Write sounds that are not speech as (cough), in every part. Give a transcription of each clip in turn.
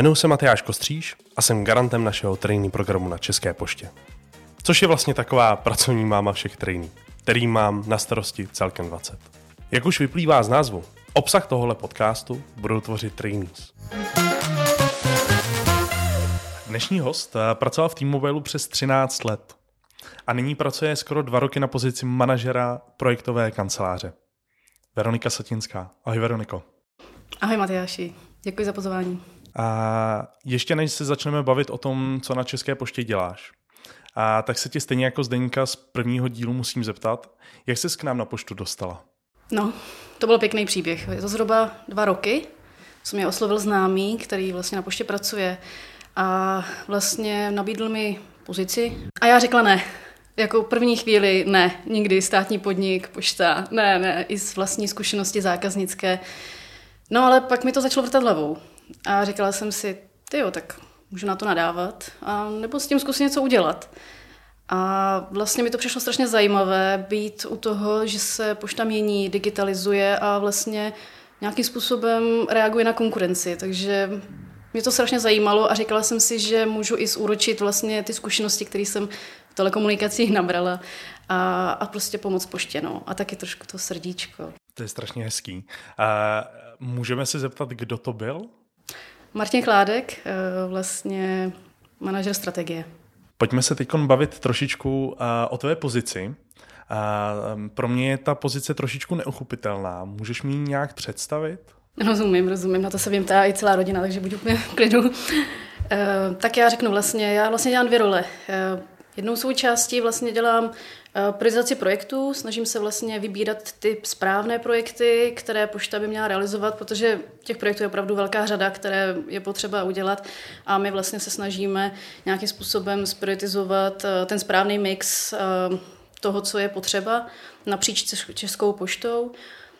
Jmenuji se Matyáš Kostříž a jsem garantem našeho trénink programu na České poště. Což je vlastně taková pracovní máma všech tréninků, který mám na starosti celkem 20. Jak už vyplývá z názvu, obsah tohohle podcastu budou tvořit trainees. Dnešní host eh, pracoval v T-Mobile přes 13 let a nyní pracuje skoro dva roky na pozici manažera projektové kanceláře. Veronika Satinská. Ahoj Veroniko. Ahoj Matyáši, děkuji za pozvání. A ještě než se začneme bavit o tom, co na České poště děláš, a tak se tě stejně jako Zdeňka z prvního dílu musím zeptat, jak jsi k nám na poštu dostala? No, to byl pěkný příběh. Je to zhruba dva roky, co mě oslovil známý, který vlastně na poště pracuje a vlastně nabídl mi pozici a já řekla ne. Jako první chvíli ne, nikdy státní podnik, pošta, ne, ne, i z vlastní zkušenosti zákaznické. No ale pak mi to začalo vrtat hlavou a říkala jsem si, ty jo, tak můžu na to nadávat a nebo s tím zkusit něco udělat. A vlastně mi to přišlo strašně zajímavé být u toho, že se pošta mění, digitalizuje a vlastně nějakým způsobem reaguje na konkurenci. Takže mě to strašně zajímalo a říkala jsem si, že můžu i zúročit vlastně ty zkušenosti, které jsem v telekomunikacích (laughs) nabrala a, a prostě pomoct poště. No. A taky trošku to srdíčko. To je strašně hezký. A můžeme se zeptat, kdo to byl? Martin Chládek, eh, vlastně manažer strategie. Pojďme se teď bavit trošičku eh, o tvé pozici. Mm, pro mě je ta pozice trošičku neuchopitelná. Můžeš mi ji nějak představit? Rozumím, rozumím. Na to se vím ta i celá rodina, takže budu úplně v klidu. Eh, tak já řeknu vlastně, já vlastně dělám dvě role. Jednou svou částí vlastně dělám eh, priorizaci projektů, snažím se vlastně vybírat ty správné projekty, které pošta by měla realizovat, protože těch projektů je opravdu velká řada, které je potřeba udělat. A my vlastně se snažíme nějakým způsobem sprioritizovat eh, ten správný mix eh, toho, co je potřeba napříč Českou poštou.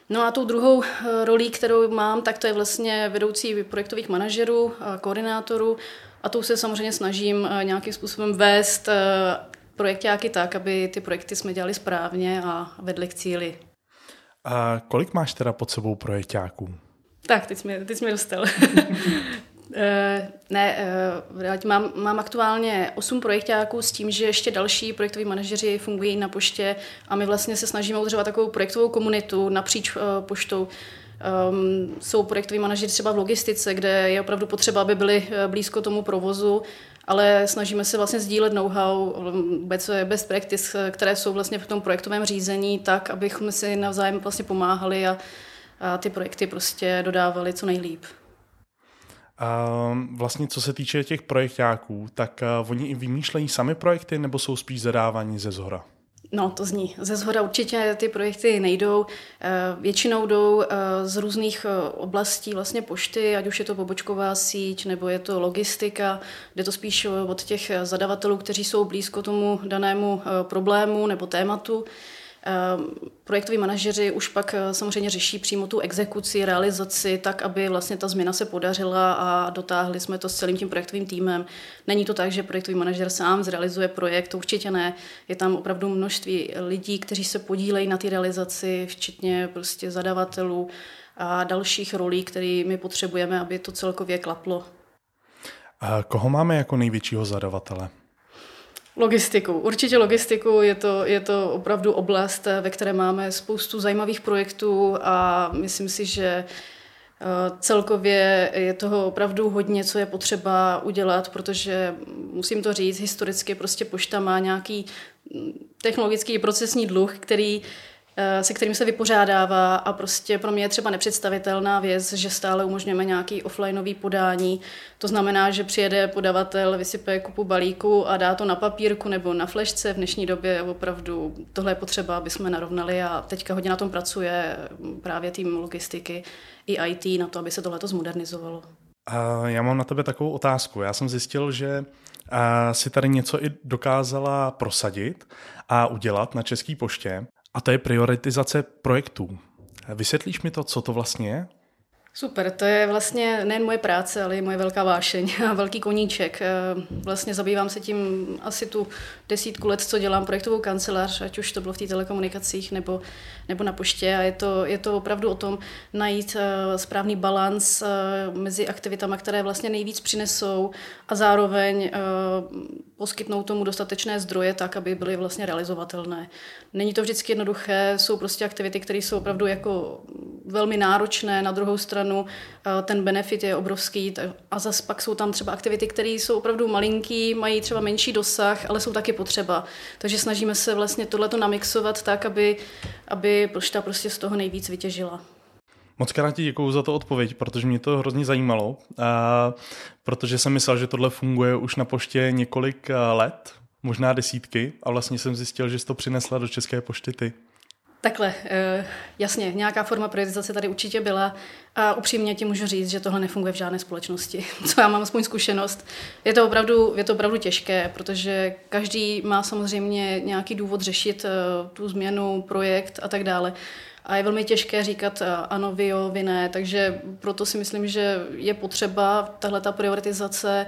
No a tou druhou rolí, kterou mám, tak to je vlastně vedoucí projektových manažerů, koordinátorů, a tou se samozřejmě snažím eh, nějakým způsobem vést eh, projektáky tak, aby ty projekty jsme dělali správně a vedli k cíli. A kolik máš teda pod sebou projektáků? Tak, teď jsi teď jsi mě dostal. (laughs) Eh, ne, mám, mám aktuálně 8 projektáků s tím, že ještě další projektoví manažeři fungují na poště a my vlastně se snažíme udržovat takovou projektovou komunitu napříč poštou, Um, jsou projektoví manažeři třeba v logistice, kde je opravdu potřeba, aby byli eh, blízko tomu provozu, ale snažíme se vlastně sdílet know-how, vůbec best practice, které jsou vlastně v tom projektovém řízení, tak, abychom si navzájem vlastně pomáhali a, a ty projekty prostě dodávali co nejlíp. A vlastně co se týče těch projektáků, tak oni i vymýšlejí sami projekty nebo jsou spíš zadávaní ze zhora? No, to zní. Ze zhora určitě ty projekty nejdou. Eh, většinou jdou eh, z různých eh, oblastí vlastně pošty, ať už je to pobočková síť nebo je to logistika, kde to spíš od těch zadavatelů, kteří jsou blízko tomu danému problému nebo tématu. Ehm, projektoví manažeři už pak eh, samozřejmě řeší přímo tu exekuci, realizaci, tak, aby vlastně ta změna se podařila a dotáhli jsme to s celým tím projektovým týmem. Není to tak, že projektový manažer sám zrealizuje projekt, to určitě ne. Je tam opravdu množství lidí, kteří se podílejí na té realizaci, včetně prostě zadavatelů a dalších rolí, které my potřebujeme, aby to celkově klaplo. A koho máme jako největšího zadavatele? Logistiku. Určitě logistiku. Je to, je to opravdu oblast, ve které máme spoustu zajímavých projektů a myslím si, že eh, celkově je toho opravdu hodně, co je potřeba udělat, protože musím to říct, historicky prostě pošta má nějaký technologický procesní dluh, který Eh, se kterým se vypořádává a prostě pro mě je třeba nepředstavitelná věc, že stále umožňujeme nějaký offlineový podání. To znamená, že přijede podavatel, vysype kupu balíku a dá to na papírku nebo na flešce. V dnešní době opravdu tohle je potřeba, aby jsme narovnali a teďka hodně na tom pracuje právě tým logistiky i IT na to, aby se tohle zmodernizovalo. Já mám na tebe takovou otázku. Já jsem zjistil, že si tady něco i dokázala prosadit a udělat na České poště. A to je prioritizace projektů. Vysvětlíš mi to, co to vlastně je? Super, to je vlastně nejen moje práce, ale i moje velká vášeň a velký koníček. Eh, vlastně zabývám se tím asi tu desítku let, co dělám projektovou kancelář, ať už to bylo v té telekomunikacích nebo, nebo na poště a je to, je to opravdu o tom najít eh, správný balans eh, mezi aktivitami, které vlastně nejvíc přinesou a zároveň poskytnout tomu dostatečné zdroje tak, aby byly vlastně realizovatelné. Není to vždycky jednoduché, jsou prostě aktivity, které jsou opravdu jako velmi náročné, na druhou stranu eh, ten benefit je obrovský a zase pak jsou tam třeba aktivity, které jsou opravdu malinký, mají třeba menší dosah, ale jsou taky potřeba. Takže snažíme se vlastně tohleto namixovat tak, aby, aby pošta prostě z toho nejvíc vytěžila. Moc krát ti děkuju za to odpověď, protože mě to hrozně zajímalo, protože jsem myslel, že tohle funguje už na poště několik let, možná desítky, a vlastně jsem zjistil, že jsi to přinesla do České pošty ty. Takhle, eh, jasně, nějaká forma prioritizace tady určitě byla a upřímně ti můžu říct, že tohle nefunguje v žádné společnosti, (laughs) co já mám aspoň zkušenost. Je to opravdu, je to opravdu těžké, protože každý má samozřejmě nějaký důvod řešit eh, tu změnu, projekt a tak dále. A je velmi těžké říkat eh, ano, vy jo, vy ne, takže proto si myslím, že je potřeba tahle ta prioritizace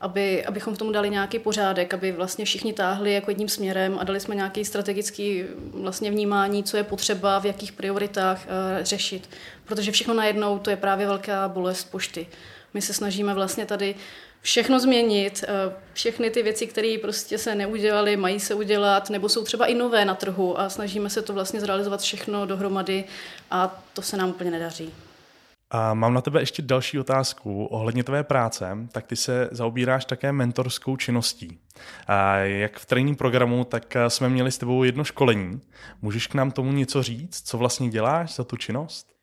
aby, abychom v tom dali nějaký pořádek, aby vlastně všichni táhli jako jedním směrem a dali jsme nějaký strategický vlastně vnímání, co je potřeba, v jakých prioritách uh, řešit. Protože všechno najednou to je právě velká bolest pošty. My se snažíme vlastně tady všechno změnit, uh, všechny ty věci, které prostě se neudělaly, mají se udělat, nebo jsou třeba i nové na trhu a snažíme se to vlastně zrealizovat všechno dohromady a to se nám úplně nedaří. A mám na tebe ještě další otázku ohledně tvé práce. Tak ty se zaobíráš také mentorskou činností. A jak v trénink programu, tak jsme měli s tebou jedno školení. Můžeš k nám tomu něco říct? Co vlastně děláš za tu činnost?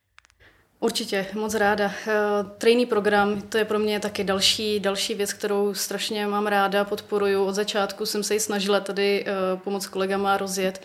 Určitě, moc ráda. Eh, Trainý program, to je pro mě taky další, další věc, kterou strašně mám ráda, podporuju. Od začátku jsem se ji snažila tady eh, pomoct kolegama rozjet.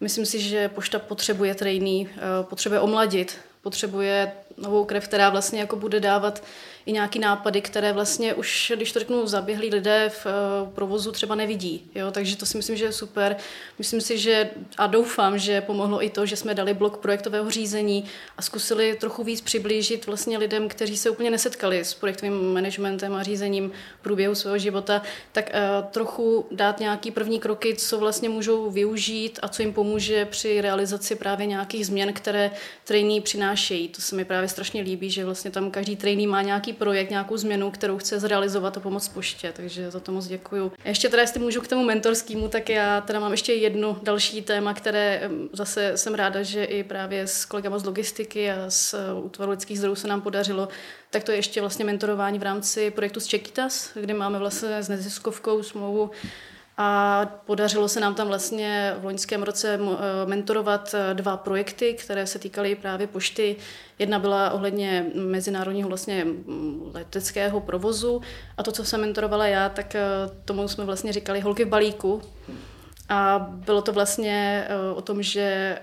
Myslím si, že pošta potřebuje trainý, eh, potřebuje omladit, potřebuje novou krev, která vlastně jako bude dávat i nějaký nápady, které vlastně už, když to řeknu, zaběhlí lidé v uh, provozu třeba nevidí. Jo? Takže to si myslím, že je super. Myslím si, že a doufám, že pomohlo i to, že jsme dali blok projektového řízení a zkusili trochu víc přiblížit vlastně lidem, kteří se úplně nesetkali s projektovým managementem a řízením průběhu svého života, tak uh, trochu dát nějaký první kroky, co vlastně můžou využít a co jim pomůže při realizaci právě nějakých změn, které trainee přinášejí. To se mi právě strašně líbí, že vlastně tam každý trainee má nějaký projekt, nějakou změnu, kterou chce zrealizovat a pomoct poště, takže za to moc děkuju. Ještě teda, jestli můžu k tomu mentorskému, tak já teda mám ještě jedno další téma, které zase jsem ráda, že i právě s kolegama z logistiky a z e, útvaru lidských zdrojů se nám podařilo, tak to je ještě vlastně mentorování v rámci projektu z Čekitas, kde máme vlastně s neziskovkou smlouvu a podařilo se nám tam vlastně v loňském roce eh, mentorovat eh, dva projekty, které se týkaly právě pošty. Jedna byla ohledně mezinárodního vlastně leteckého provozu a to, co jsem mentorovala já, tak eh, tomu jsme vlastně říkali holky v balíku. A bylo to vlastně o tom, že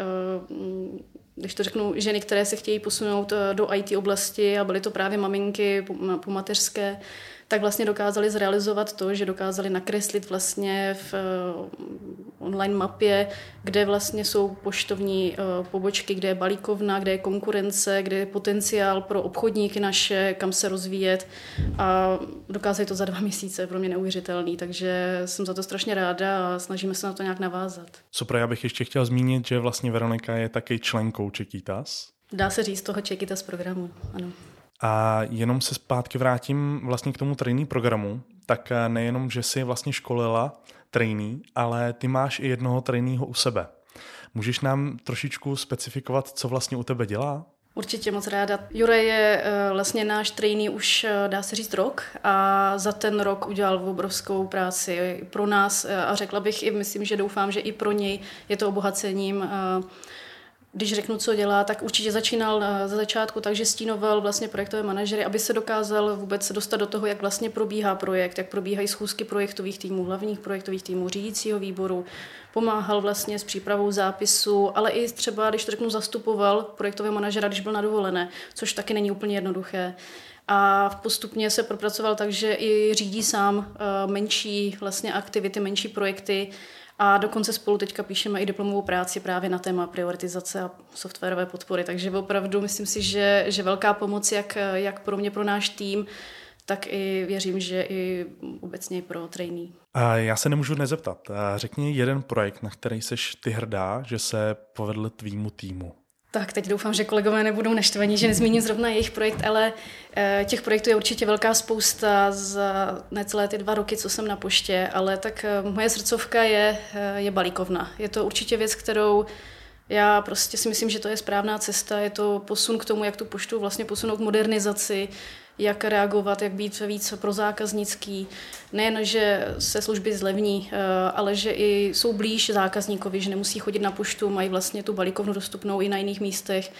když to řeknu, ženy, které se chtějí posunout do IT oblasti a byly to právě maminky po mateřské, tak vlastně dokázali zrealizovat to, že dokázali nakreslit vlastně v eh, online mapě, kde vlastně jsou poštovní eh, pobočky, kde je balíkovna, kde je konkurence, kde je potenciál pro obchodníky naše, kam se rozvíjet a dokázali to za dva (laughs) měsíce, pro mě neuvěřitelný, takže jsem za to strašně ráda a snažíme se na to nějak navázat. Super, já bych ještě chtěl zmínit, že vlastně Veronika je také členkou Čekitas. Dá se říct toho Čekitas programu, ano. A jenom se zpátky vrátím vlastně k tomu trainee programu, tak eh, nejenom, že jsi vlastně školila trainee, ale ty máš i jednoho traineeho u sebe. Můžeš nám trošičku specifikovat, co vlastně u tebe dělá? Určitě moc ráda. Jure je eh, vlastně náš trainee už, eh, dá se říct, rok a za ten rok udělal obrovskou práci pro nás a řekla bych i, myslím, že doufám, že i pro něj je to obohacením když řeknu, co dělá, tak určitě začínal eh, za začátku takže stínoval vlastně projektové manažery, aby se dokázal vůbec dostat do toho, jak vlastně probíhá projekt, jak probíhají schůzky projektových týmů, hlavních projektových týmů, řídícího výboru, pomáhal vlastně s přípravou zápisu, ale i třeba, když to řeknu, zastupoval projektové manažera, když byl na dovolené, což taky není úplně jednoduché. A postupně se propracoval tak, že i řídí sám eh, menší vlastně aktivity, menší projekty, A dokonce spolu teďka píšeme i diplomovou práci právě na téma prioritizace a softwarové podpory. Takže opravdu myslím si, že, že velká pomoc jak, jak pro mě, pro náš tým, tak i věřím, že i obecně pro trainee. Já se nemůžu nezeptat. Řekni jeden projekt, na který seš ty hrdá, že se povedl tvýmu týmu. Tak teď doufám, že kolegové nebudou naštvaní, že nezmíním zrovna jejich projekt, ale eh, těch projektů je určitě velká spousta za necelé ty dva roky, co jsem na poště, ale tak eh, moje srdcovka je, eh, je balíkovna. Je to určitě věc, kterou já prostě si myslím, že to je správná cesta, je to posun k tomu, jak tu poštu vlastně posunout k modernizaci, jak reagovat, jak být víc prozákaznický. Nejen, že se služby zlevní, eh, ale že i jsou blíž zákazníkovi, že nemusí chodit na poštu, mají vlastně tu balíkovnu dostupnou i na jiných místech.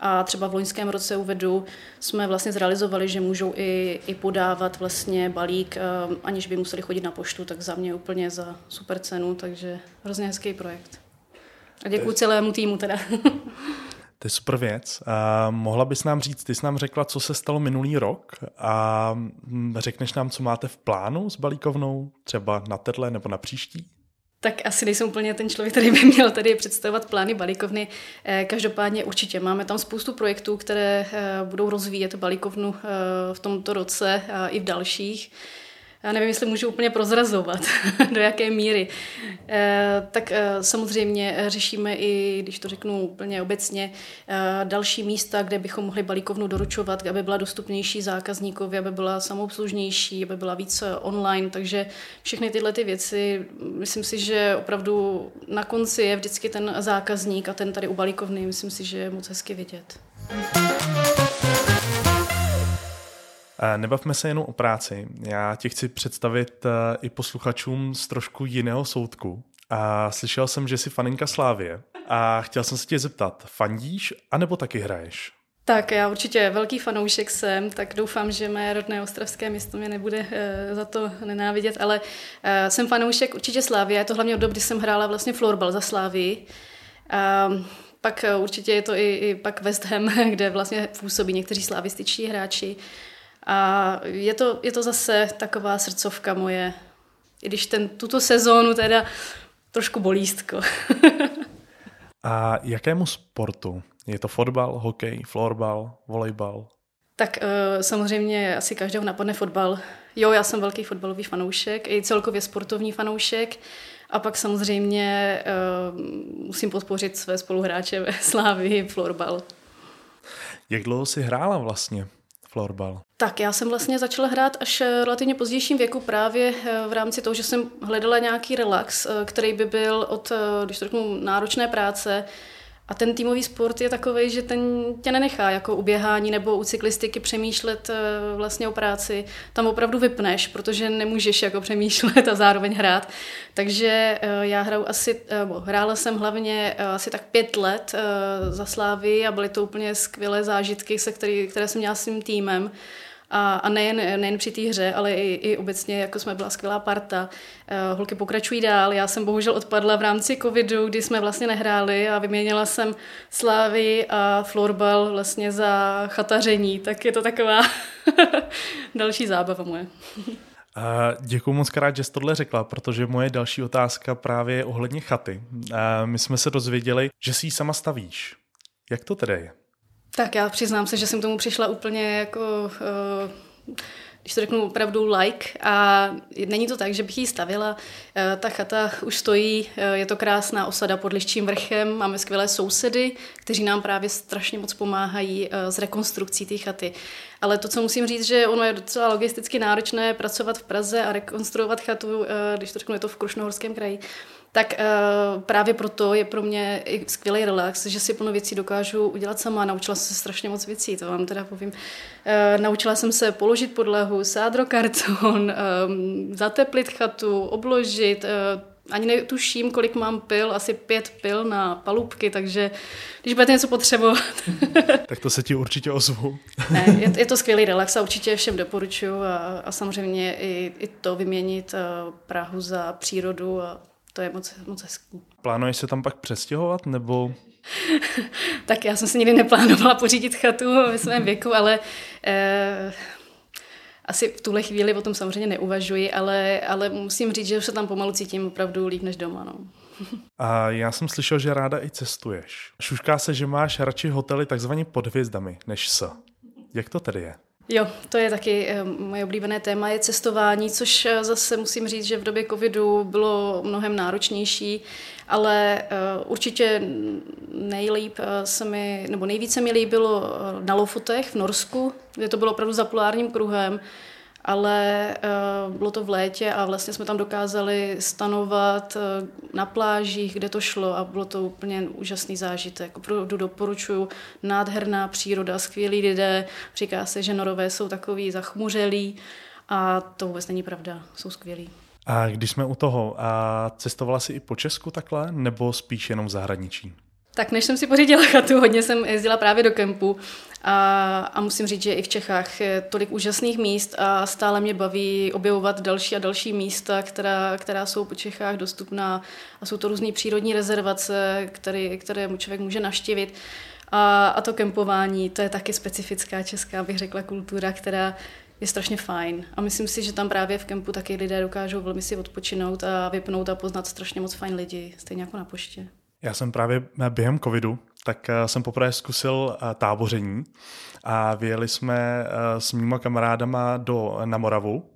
A třeba v loňském roce uvedu, jsme vlastně zrealizovali, že můžou i, i podávat vlastně balík, eh, aniž by museli chodit na poštu, tak za mě úplně za super cenu, takže hrozně hezký projekt. A děkuji celému týmu teda. (laughs) To je super věc. A mohla bys nám říct, ty jsi nám řekla, co se stalo minulý rok a hm, řekneš nám, co máte v plánu s balíkovnou, třeba na tenhle nebo na příští? Tak asi nejsem úplně ten člověk, který by měl tady představovat plány balíkovny. Eh, každopádně určitě máme tam spoustu projektů, které eh, budou rozvíjet balíkovnu eh, v tomto roce a i v dalších já nevím, jestli můžu úplně prozrazovat, (laughs) do jaké míry. E, tak e, samozřejmě řešíme i, když to řeknu úplně obecně, další místa, kde bychom mohli balíkovnu doručovat, aby byla dostupnější zákazníkovi, aby byla samoobslužnější, aby byla více online, takže všechny tyhle ty věci, myslím si, že opravdu na konci je vždycky ten zákazník a ten tady u balíkovny, myslím si, že je moc hezky vidět. Nebavme se jenom o práci. Já ti chci představit eh, i posluchačům z trošku jiného soudku. A slyšel jsem, že jsi faninka Slávie a chtěl jsem se tě zeptat, fandíš anebo taky hraješ? Tak já určitě velký fanoušek jsem, tak doufám, že mé rodné ostravské město mě nebude e, za to nenávidět, ale e, jsem fanoušek určitě Slávy. Je to hlavně od doby, kdy jsem hrála vlastně florbal za Slávy. E, pak určitě je to i, i pak West Ham, (laughs) kde vlastně působí někteří slavističtí hráči. A je to, je to zase taková srdcovka moje, i když ten, tuto sezónu teda trošku bolístko. (laughs) A jakému sportu? Je to fotbal, hokej, florbal, volejbal? Tak uh, samozřejmě asi každého napadne fotbal. Jo, já jsem velký fotbalový fanoušek, i celkově sportovní fanoušek. A pak samozřejmě uh, musím podpořit své spoluhráče ve Slávii, florbal. Jak dlouho jsi hrála vlastně? Florbal? Tak já jsem vlastně začala hrát až eh, relativně pozdějším věku právě eh, v rámci toho, že jsem hledala nějaký relax, eh, který by byl od, když to řeknu, náročné práce, a ten týmový sport je takový, že ten tě nenechá jako u běhání nebo u cyklistiky přemýšlet eh, vlastně o práci. Tam opravdu vypneš, protože nemůžeš jako přemýšlet a zároveň hrát. Takže eh, já hraju asi, bo hrála jsem hlavně eh, asi tak pět let za Slávy a byly to úplně skvělé zážitky, se který, které jsem měla s tím týmem. A, a nejen, nejen při té hře, ale i, i obecně, jako jsme byla skvělá parta. Uh, holky pokračují dál. Já jsem bohužel odpadla v rámci covidu, kdy jsme vlastně nehráli a vyměnila jsem Slávy a florbal vlastně za chataření. Tak je to taková (laughs) další zábava moje. Děkuji moc krát, že jsi tohle řekla, protože moje další otázka právě je ohledně chaty. My jsme se dozvěděli, že si ji sama stavíš. Jak to tedy je? Tak já přiznám se, že jsem tomu přišla úplně jako, uh, když to řeknu opravdu like a není to tak, že bych ji stavila. Uh, ta chata už stojí, uh, je to krásná osada pod Liščím vrchem, máme skvělé sousedy, kteří nám právě strašně moc pomáhají s rekonstrukcí té chaty. Ale to, co musím říct, že ono je docela logisticky náročné pracovat v Praze a rekonstruovat chatu, když to řeknu, je to v Krušnohorském kraji, tak uh, právě proto je pro mě i skvělý relax, že si plno věcí dokážu udělat sama. Naučila jsem se strašně moc věcí, to vám teda povím. Uh, naučila jsem se položit podlahu, sádrokarton, um, zateplit chatu, obložit, uh, ani netuším, kolik mám pil, asi pět pil na palubky, takže když budete něco potřebovat. (laughs) tak to se ti určitě ozvu. (laughs) ne, je, je to skvělý relax a určitě všem doporučuji a, a samozřejmě i, i to vyměnit Prahu za přírodu a to je moc, moc hezký. Plánuješ se tam pak přestěhovat, nebo (laughs) tak já jsem si nikdy neplánovala pořídit chatu ve svém věku, ale eh, asi v tuhle chvíli o tom samozřejmě neuvažuji, ale, ale musím říct, že se tam pomalu cítím opravdu líp než doma. No. (laughs) A já jsem slyšel, že ráda i cestuješ. Šušká se, že máš radši hotely takzvaně pod hvězdami než s. Jak to tedy je? Jo, to je taky eh, moje oblíbené téma, je cestování, což eh, zase musím říct, že v době covidu bylo mnohem náročnější, ale eh, určitě nejlíp se mi, nebo nejvíce mi líbilo na Lofotech v Norsku, kde to bylo opravdu za polárním kruhem, ale uh, bylo to v létě a vlastně jsme tam dokázali stanovat uh, na plážích, kde to šlo a bylo to úplně úžasný zážitek. Opravdu doporučuju, nádherná příroda, skvělí lidé, říká se, že norové jsou takový zachmuřelí a to vůbec není pravda, jsou skvělí. A když jsme u toho, a cestovala jsi i po Česku takhle, nebo spíš jenom v zahraničí? Tak než jsem si pořídila (laughs) chatu, hodně jsem jezdila právě do kempu a, a musím říct, že i v Čechách je tolik úžasných míst a stále mě baví objevovat další a další místa, která, která jsou po Čechách dostupná a jsou to různé přírodní rezervace, které, které člověk může navštívit. A, a to kempování, to je taky specifická česká, bych řekla, kultura, která je strašně fajn. A myslím si, že tam právě v kempu taky lidé dokážou velmi si odpočinout a vypnout a poznat strašně moc fajn lidi, stejně jako na poště. Já jsem právě během covidu, tak eh, jsem poprvé zkusil eh, táboření a vyjeli jsme eh, s mýma kamarádama do, na Moravu,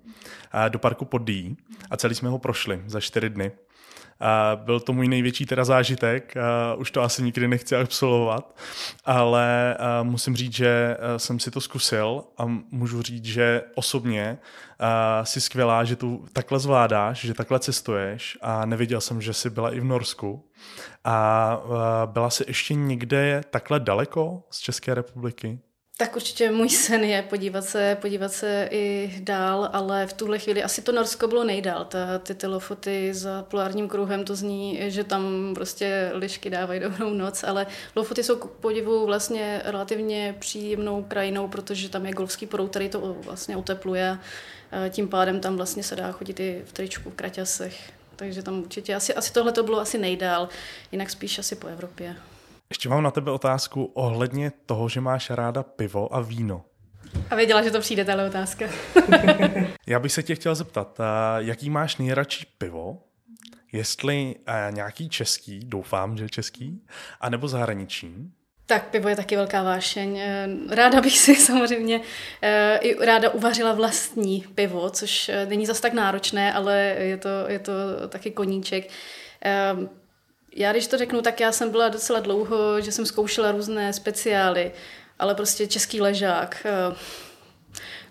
do parku Poddí a celý jsme ho prošli za čtyři dny. Byl to můj největší teda zážitek, už to asi nikdy nechci absolvovat, ale musím říct, že jsem si to zkusil a můžu říct, že osobně si skvělá, že tu takhle zvládáš, že takhle cestuješ a neviděl jsem, že jsi byla i v Norsku. A byla jsi ještě někde takhle daleko z České republiky? Tak určitě můj sen je podívat se, podívat se i dál, ale v tuhle chvíli asi to Norsko bylo nejdál. Ta, ty telefoty za polárním kruhem, to zní, že tam prostě lišky dávají dobrou noc, ale Lofoty jsou k podivu vlastně relativně příjemnou krajinou, protože tam je golfský proud, který to vlastně otepluje. Tím pádem tam vlastně se dá chodit i v tričku, v kraťasech. Takže tam určitě asi, asi tohle to bylo asi nejdál, jinak spíš asi po Evropě. Ještě mám na tebe otázku ohledně toho, že máš ráda pivo a víno. A věděla, že to přijde, tahle otázka. (laughs) Já bych se tě chtěl zeptat, jaký máš nejradši pivo? Jestli nějaký český, doufám, že český, anebo zahraniční? Tak pivo je taky velká vášeň. Ráda bych si (laughs) samozřejmě i ráda uvařila vlastní pivo, což není zas tak náročné, ale je to, je to taky koníček já když to řeknu, tak já jsem byla docela dlouho, že jsem zkoušela různé speciály, ale prostě český ležák, eh,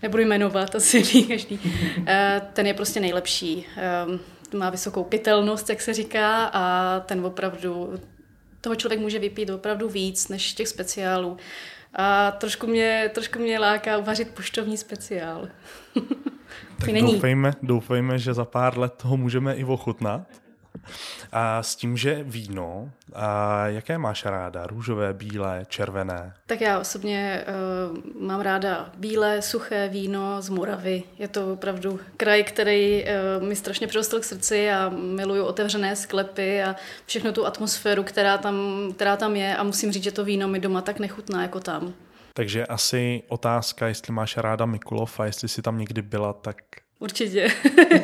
nebudu jmenovat, asi ví (laughs) každý, eh, ten je prostě nejlepší. Eh, má vysokou pitelnost, jak se říká, a ten opravdu, toho člověk může vypít opravdu víc než těch speciálů. A trošku mě, trošku mě láká uvařit poštovní speciál. (laughs) tak doufejme, doufejme, že za pár let toho můžeme i ochutnat. A s tím, že víno, a jaké máš ráda? Růžové, bílé, červené? Tak já osobně uh, mám ráda bílé, suché víno z Moravy. Je to opravdu kraj, který uh, mi strašně přirostl k srdci a miluju otevřené sklepy a všechno tu atmosféru, která tam, která tam je a musím říct, že to víno mi doma tak nechutná jako tam. Takže asi otázka, jestli máš ráda Mikulov a jestli jsi tam někdy byla, tak Určitě.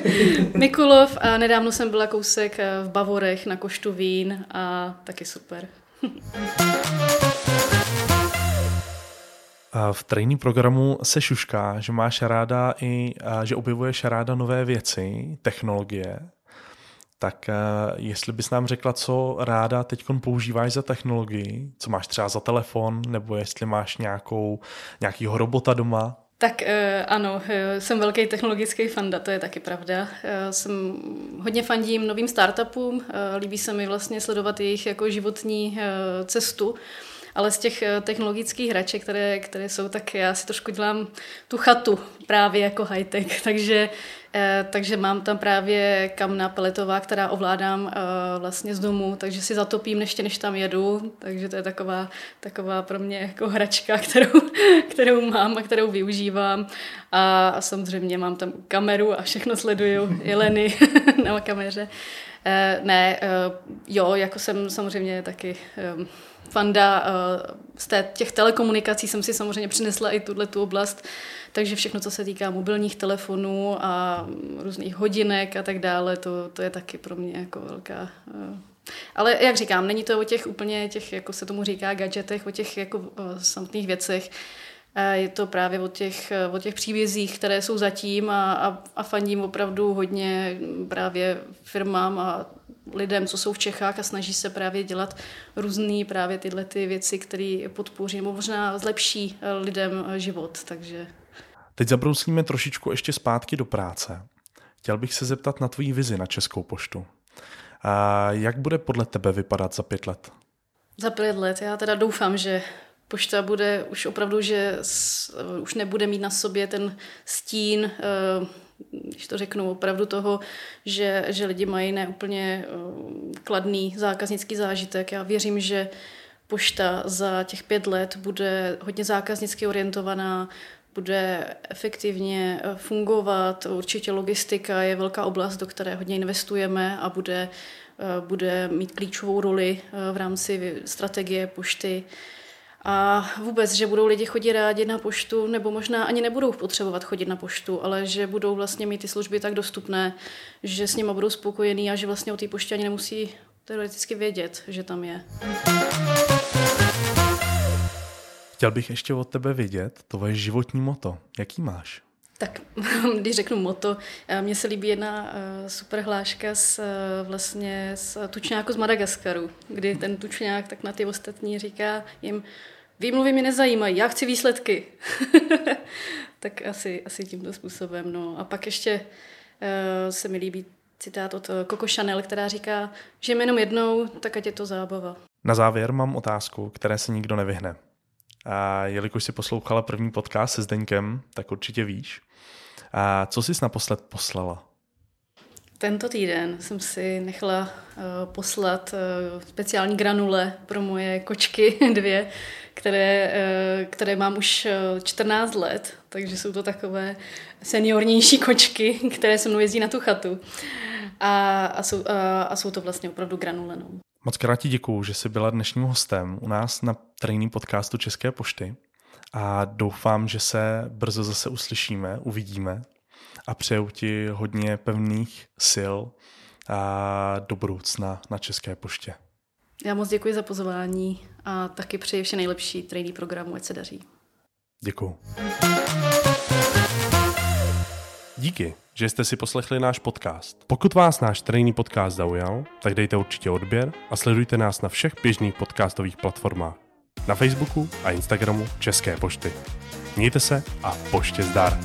(laughs) Mikulov a nedávno jsem byla kousek eh, v Bavorech na koštu vín a taky super. v trénink programu se šušká, že máš ráda i, že objevuješ ráda nové věci, technologie. Tak eh, jestli bys nám řekla, co ráda teď používáš za technologii, co máš třeba za telefon, nebo jestli máš nějakou, nějakýho robota doma, tak uh, ano, uh, jsem velký technologický fanda, to je taky pravda. Uh, jsem hodně fandím novým startupům, líbí se mi vlastně sledovat jejich jako životní cestu, ale z těch technologických hraček, které, které jsou, tak já si trošku dělám tu chatu právě jako high-tech, (laughs) takže Eh, takže mám tam právě kamna peletová, která ovládám eh, vlastně z domu, takže si zatopím ještě než tam jedu, takže to je taková, taková pro mě jako hračka, (laughs) kterou, kterou mám a kterou využívám. A samozřejmě mám tam kameru a všechno sleduju. Jeleny (laughs) na kameře. Eh, ne, eh, jo, jako jsem samozřejmě taky eh, fanda eh, z těch telekomunikací jsem si samozřejmě přinesla i tuhle tu oblast, takže všechno, co se týká mobilních telefonů a různých hodinek a tak dále, to, to je taky pro mě jako velká ale jak říkám, není to o těch úplně těch, jako se tomu říká, gadgetech, o těch jako o samotných věcech. Je to právě o těch, o těch příbězích, které jsou zatím a, a, a fandím opravdu hodně právě firmám a lidem, co jsou v Čechách a snaží se právě dělat různé právě tyhle ty věci, které podpoří nebo možná zlepší lidem život. Takže... Teď zabrouslíme trošičku ještě zpátky do práce. Chtěl bych se zeptat na tvoji vizi na Českou poštu. A jak bude podle tebe vypadat za pět let? Za pět let. Já teda doufám, že pošta bude už opravdu, že už nebude mít na sobě ten stín, eh, když to řeknu, opravdu toho, že, že lidi mají neúplně eh, kladný zákaznický zážitek. Já věřím, že pošta za těch pět let bude hodně zákaznicky orientovaná, bude efektivně eh, fungovat. Určitě logistika je velká oblast, do které hodně investujeme a bude, bude mít klíčovou roli v rámci strategie pošty. A vůbec, že budou lidi chodit rádi na poštu, nebo možná ani nebudou potřebovat chodit na poštu, ale že budou vlastně mít ty služby tak dostupné, že s nimi budou spokojení a že vlastně o té poště ani nemusí teoreticky vědět, že tam je. Chtěl bych ještě od tebe vědět tvoje životní moto. Jaký máš? Tak, (laughs) když řeknu moto, eh, mně se líbí jedna eh, super hláška z, eh, vlastně z tučňáku z Madagaskaru, kdy ten tučňák tak na ty ostatní říká jim, výmluvy mi nezajímají, já chci výsledky. (laughs) tak asi, asi tímto způsobem. No. A pak ještě se mi líbí citát od Coco Chanel, která říká, že jenom jednou, tak ať je to zábava. Na závěr mám otázku, které se nikdo nevyhne. A jelikož si poslouchala první podcast se Zdeňkem, tak určitě víš. A co jsi naposled poslala? Tento týden jsem si nechala uh, poslat uh, speciální granule pro moje kočky (laughs) dvě, které, uh, které mám už 14 let, takže jsou to takové seniornější kočky, (laughs) které se mnou jezdí na tu chatu. A, a, jsou, a, a jsou to vlastně opravdu granule. No. Moc krát ti děkuju, že jsi byla dnešním hostem u nás na training podcastu České pošty a doufám, že se brzo zase uslyšíme, uvidíme a přeju ti hodně pevných sil a do budoucna na České poště. Já moc děkuji za pozvání a taky přeji vše nejlepší training programu, ať se daří. Děkuji. Díky že jste si poslechli náš podcast. Pokud vás náš trejný podcast zaujal, tak dejte určitě odběr a sledujte nás na všech běžných podcastových platformách. Na Facebooku a Instagramu České pošty. Mějte se a poště zdar.